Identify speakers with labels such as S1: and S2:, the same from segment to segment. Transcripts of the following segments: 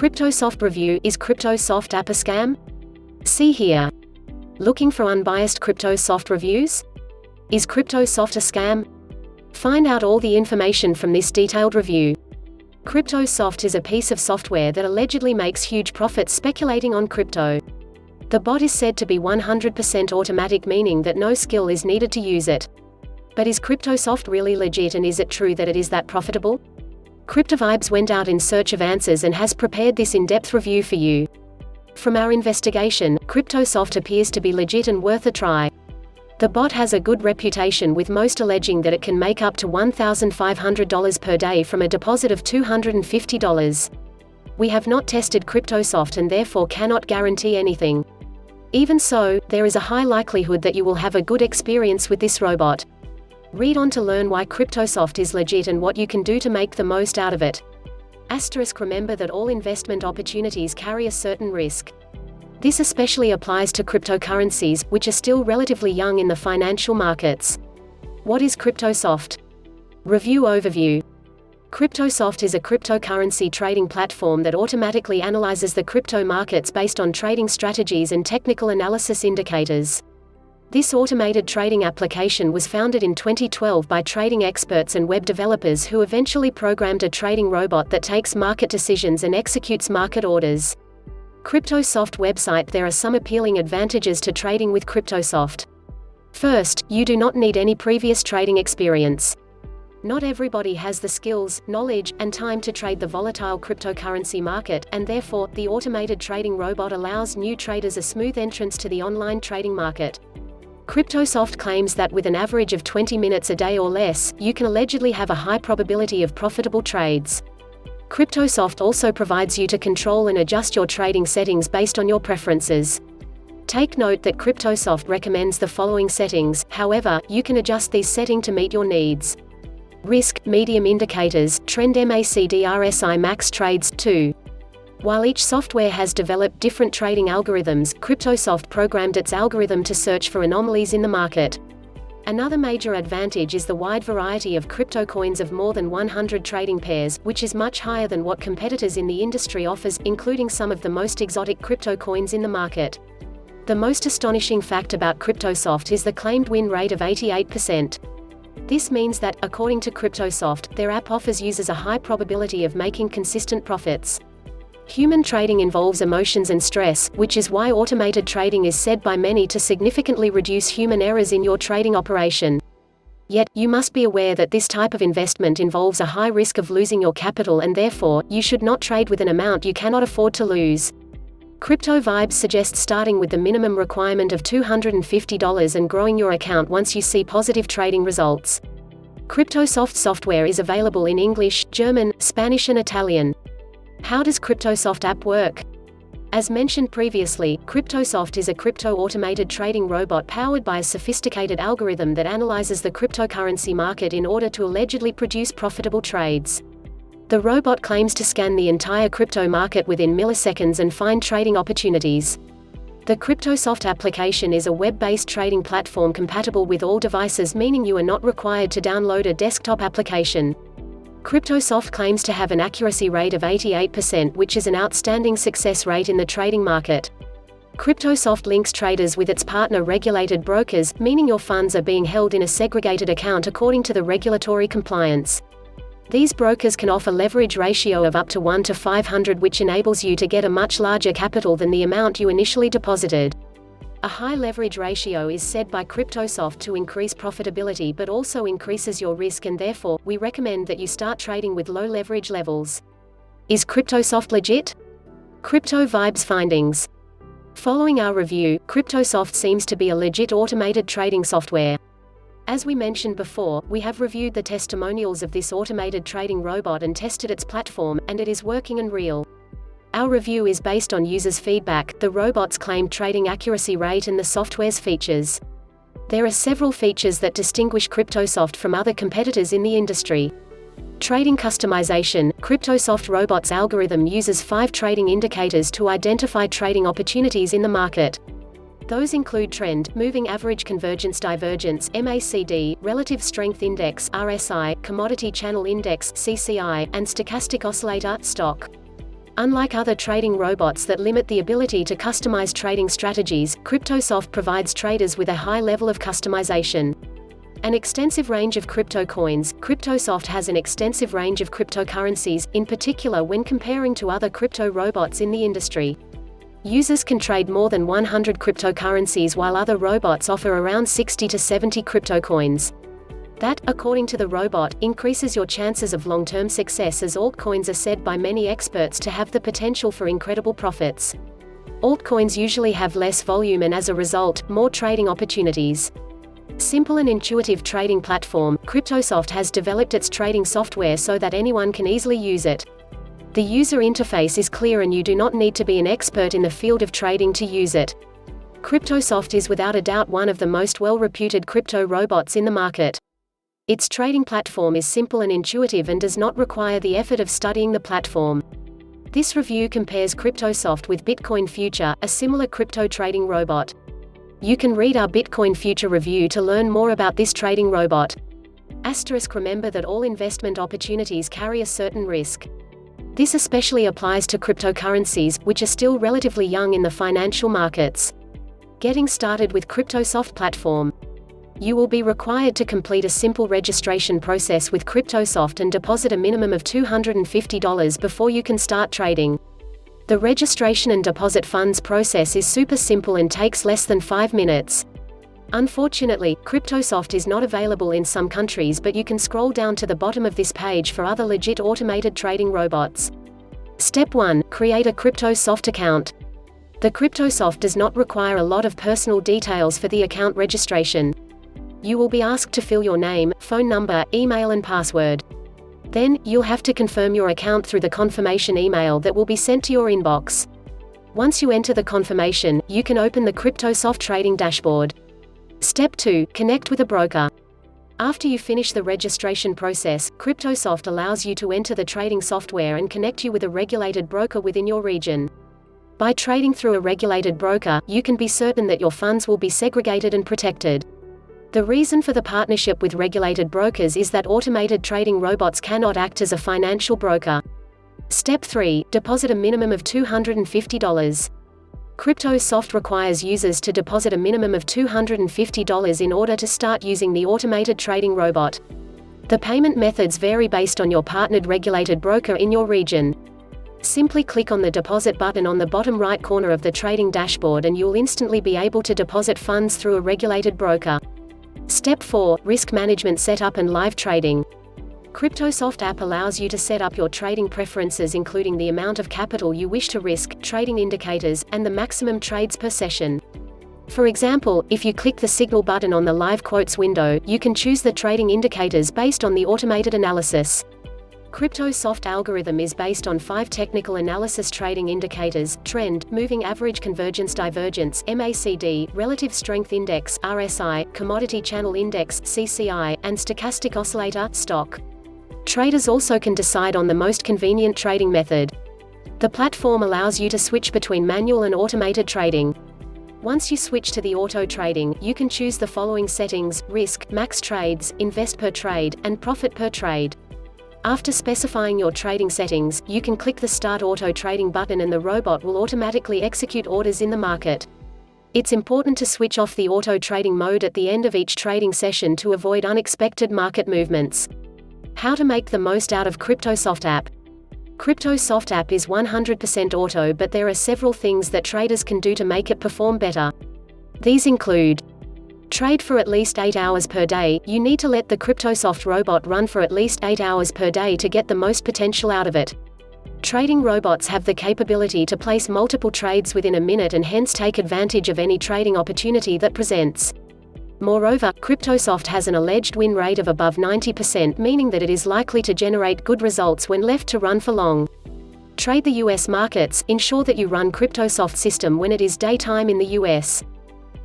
S1: CryptoSoft review Is CryptoSoft app a scam? See here. Looking for unbiased CryptoSoft reviews? Is CryptoSoft a scam? Find out all the information from this detailed review. CryptoSoft is a piece of software that allegedly makes huge profits speculating on crypto. The bot is said to be 100% automatic, meaning that no skill is needed to use it. But is CryptoSoft really legit and is it true that it is that profitable? CryptoVibes went out in search of answers and has prepared this in-depth review for you. From our investigation, CryptoSoft appears to be legit and worth a try. The bot has a good reputation with most alleging that it can make up to $1,500 per day from a deposit of $250. We have not tested CryptoSoft and therefore cannot guarantee anything. Even so, there is a high likelihood that you will have a good experience with this robot. Read on to learn why CryptoSoft is legit and what you can do to make the most out of it. Asterisk remember that all investment opportunities carry a certain risk. This especially applies to cryptocurrencies, which are still relatively young in the financial markets. What is CryptoSoft? Review Overview CryptoSoft is a cryptocurrency trading platform that automatically analyzes the crypto markets based on trading strategies and technical analysis indicators. This automated trading application was founded in 2012 by trading experts and web developers who eventually programmed a trading robot that takes market decisions and executes market orders. CryptoSoft website There are some appealing advantages to trading with CryptoSoft. First, you do not need any previous trading experience. Not everybody has the skills, knowledge, and time to trade the volatile cryptocurrency market, and therefore, the automated trading robot allows new traders a smooth entrance to the online trading market. CryptoSoft claims that with an average of 20 minutes a day or less, you can allegedly have a high probability of profitable trades. CryptoSoft also provides you to control and adjust your trading settings based on your preferences. Take note that CryptoSoft recommends the following settings, however, you can adjust these settings to meet your needs. Risk, medium indicators, trend MACD RSI max trades, 2. While each software has developed different trading algorithms, CryptoSoft programmed its algorithm to search for anomalies in the market. Another major advantage is the wide variety of crypto coins of more than 100 trading pairs, which is much higher than what competitors in the industry offers, including some of the most exotic crypto coins in the market. The most astonishing fact about CryptoSoft is the claimed win rate of 88%. This means that, according to CryptoSoft, their app offers users a high probability of making consistent profits. Human trading involves emotions and stress, which is why automated trading is said by many to significantly reduce human errors in your trading operation. Yet, you must be aware that this type of investment involves a high risk of losing your capital and therefore, you should not trade with an amount you cannot afford to lose. Crypto Vibes suggests starting with the minimum requirement of $250 and growing your account once you see positive trading results. CryptoSoft software is available in English, German, Spanish and Italian. How does CryptoSoft app work? As mentioned previously, CryptoSoft is a crypto automated trading robot powered by a sophisticated algorithm that analyzes the cryptocurrency market in order to allegedly produce profitable trades. The robot claims to scan the entire crypto market within milliseconds and find trading opportunities. The CryptoSoft application is a web-based trading platform compatible with all devices meaning you are not required to download a desktop application. CryptoSoft claims to have an accuracy rate of 88% which is an outstanding success rate in the trading market. CryptoSoft links traders with its partner regulated brokers, meaning your funds are being held in a segregated account according to the regulatory compliance. These brokers can offer leverage ratio of up to 1 to 500 which enables you to get a much larger capital than the amount you initially deposited. A high leverage ratio is said by CryptoSoft to increase profitability but also increases your risk and therefore, we recommend that you start trading with low leverage levels. Is CryptoSoft legit? Crypto Vibes Findings Following our review, CryptoSoft seems to be a legit automated trading software. As we mentioned before, we have reviewed the testimonials of this automated trading robot and tested its platform, and it is working and real. Our review is based on users' feedback, the robot's claimed trading accuracy rate and the software's features. There are several features that distinguish CryptoSoft from other competitors in the industry. Trading customization CryptoSoft Robot's algorithm uses five trading indicators to identify trading opportunities in the market. Those include trend, moving average convergence divergence MACD, relative strength index RSI, commodity channel index CCI, and stochastic oscillator stock. Unlike other trading robots that limit the ability to customize trading strategies, CryptoSoft provides traders with a high level of customization. An extensive range of crypto coins, CryptoSoft has an extensive range of cryptocurrencies, in particular when comparing to other crypto robots in the industry. Users can trade more than 100 cryptocurrencies while other robots offer around 60 to 70 crypto coins. That, according to the robot, increases your chances of long-term success as altcoins are said by many experts to have the potential for incredible profits. Altcoins usually have less volume and as a result, more trading opportunities. Simple and intuitive trading platform, CryptoSoft has developed its trading software so that anyone can easily use it. The user interface is clear and you do not need to be an expert in the field of trading to use it. CryptoSoft is without a doubt one of the most well-reputed crypto robots in the market. Its trading platform is simple and intuitive and does not require the effort of studying the platform. This review compares CryptoSoft with Bitcoin Future, a similar crypto trading robot. You can read our Bitcoin Future review to learn more about this trading robot. Asterisk remember that all investment opportunities carry a certain risk. This especially applies to cryptocurrencies, which are still relatively young in the financial markets. Getting started with CryptoSoft platform. You will be required to complete a simple registration process with CryptoSoft and deposit a minimum of $250 before you can start trading. The registration and deposit funds process is super simple and takes less than 5 minutes. Unfortunately, CryptoSoft is not available in some countries but you can scroll down to the bottom of this page for other legit automated trading robots. Step 1. Create a CryptoSoft account. The CryptoSoft does not require a lot of personal details for the account registration. You will be asked to fill your name, phone number, email and password. Then, you'll have to confirm your account through the confirmation email that will be sent to your inbox. Once you enter the confirmation, you can open the CryptoSoft trading dashboard. Step 2. Connect with a broker. After you finish the registration process, CryptoSoft allows you to enter the trading software and connect you with a regulated broker within your region. By trading through a regulated broker, you can be certain that your funds will be segregated and protected. The reason for the partnership with regulated brokers is that automated trading robots cannot act as a financial broker. Step 3 Deposit a minimum of $250. CryptoSoft requires users to deposit a minimum of $250 in order to start using the automated trading robot. The payment methods vary based on your partnered regulated broker in your region. Simply click on the deposit button on the bottom right corner of the trading dashboard and you'll instantly be able to deposit funds through a regulated broker. Step 4 Risk Management Setup and Live Trading. CryptoSoft app allows you to set up your trading preferences including the amount of capital you wish to risk, trading indicators, and the maximum trades per session. For example, if you click the Signal button on the Live Quotes window, you can choose the trading indicators based on the automated analysis. CryptoSoft algorithm is based on five technical analysis trading indicators, trend, moving average convergence divergence, MACD, relative strength index, RSI, commodity channel index, CCI, and stochastic oscillator, stock. Traders also can decide on the most convenient trading method. The platform allows you to switch between manual and automated trading. Once you switch to the auto trading, you can choose the following settings, risk, max trades, invest per trade, and profit per trade. After specifying your trading settings, you can click the Start Auto Trading button and the robot will automatically execute orders in the market. It's important to switch off the auto trading mode at the end of each trading session to avoid unexpected market movements. How to make the most out of CryptoSoft app. CryptoSoft app is 100% auto but there are several things that traders can do to make it perform better. These include Trade for at least 8 hours per day, you need to let the CryptoSoft robot run for at least 8 hours per day to get the most potential out of it. Trading robots have the capability to place multiple trades within a minute and hence take advantage of any trading opportunity that presents. Moreover, CryptoSoft has an alleged win rate of above 90% meaning that it is likely to generate good results when left to run for long. Trade the US markets, ensure that you run CryptoSoft system when it is daytime in the US.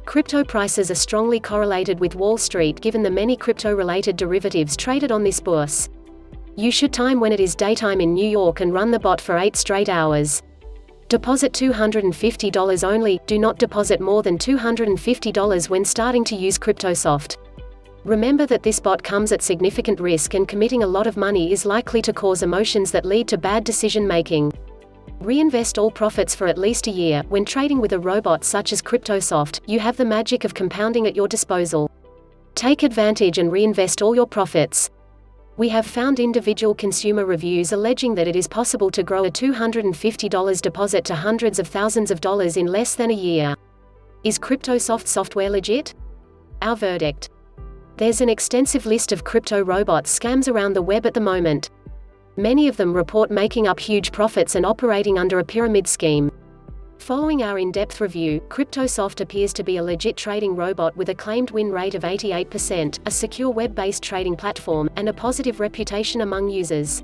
S1: Crypto prices are strongly correlated with Wall Street given the many crypto-related derivatives traded on this bourse. You should time when it is daytime in New York and run the bot for 8 straight hours. Deposit $250 only, do not deposit more than $250 when starting to use CryptoSoft. Remember that this bot comes at significant risk and committing a lot of money is likely to cause emotions that lead to bad decision making. Reinvest all profits for at least a year. When trading with a robot such as CryptoSoft, you have the magic of compounding at your disposal. Take advantage and reinvest all your profits. We have found individual consumer reviews alleging that it is possible to grow a $250 deposit to hundreds of thousands of dollars in less than a year. Is CryptoSoft software legit? Our verdict. There's an extensive list of crypto robot scams around the web at the moment. Many of them report making up huge profits and operating under a pyramid scheme. Following our in-depth review, CryptoSoft appears to be a legit trading robot with a claimed win rate of 88%, a secure web-based trading platform, and a positive reputation among users.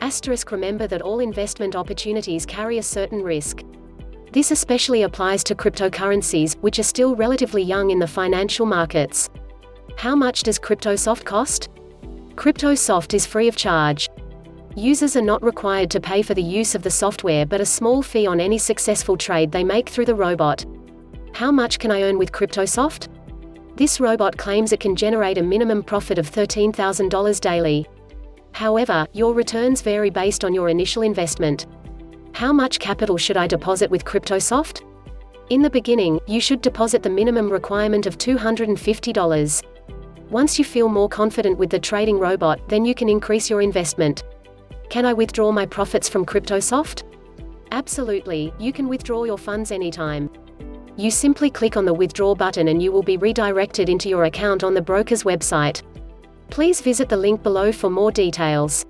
S1: Asterisk remember that all investment opportunities carry a certain risk. This especially applies to cryptocurrencies, which are still relatively young in the financial markets. How much does CryptoSoft cost? CryptoSoft is free of charge. Users are not required to pay for the use of the software but a small fee on any successful trade they make through the robot. How much can I earn with CryptoSoft? This robot claims it can generate a minimum profit of $13,000 daily. However, your returns vary based on your initial investment. How much capital should I deposit with CryptoSoft? In the beginning, you should deposit the minimum requirement of $250. Once you feel more confident with the trading robot, then you can increase your investment. Can I withdraw my profits from CryptoSoft? Absolutely, you can withdraw your funds anytime. You simply click on the withdraw button and you will be redirected into your account on the broker's website. Please visit the link below for more details.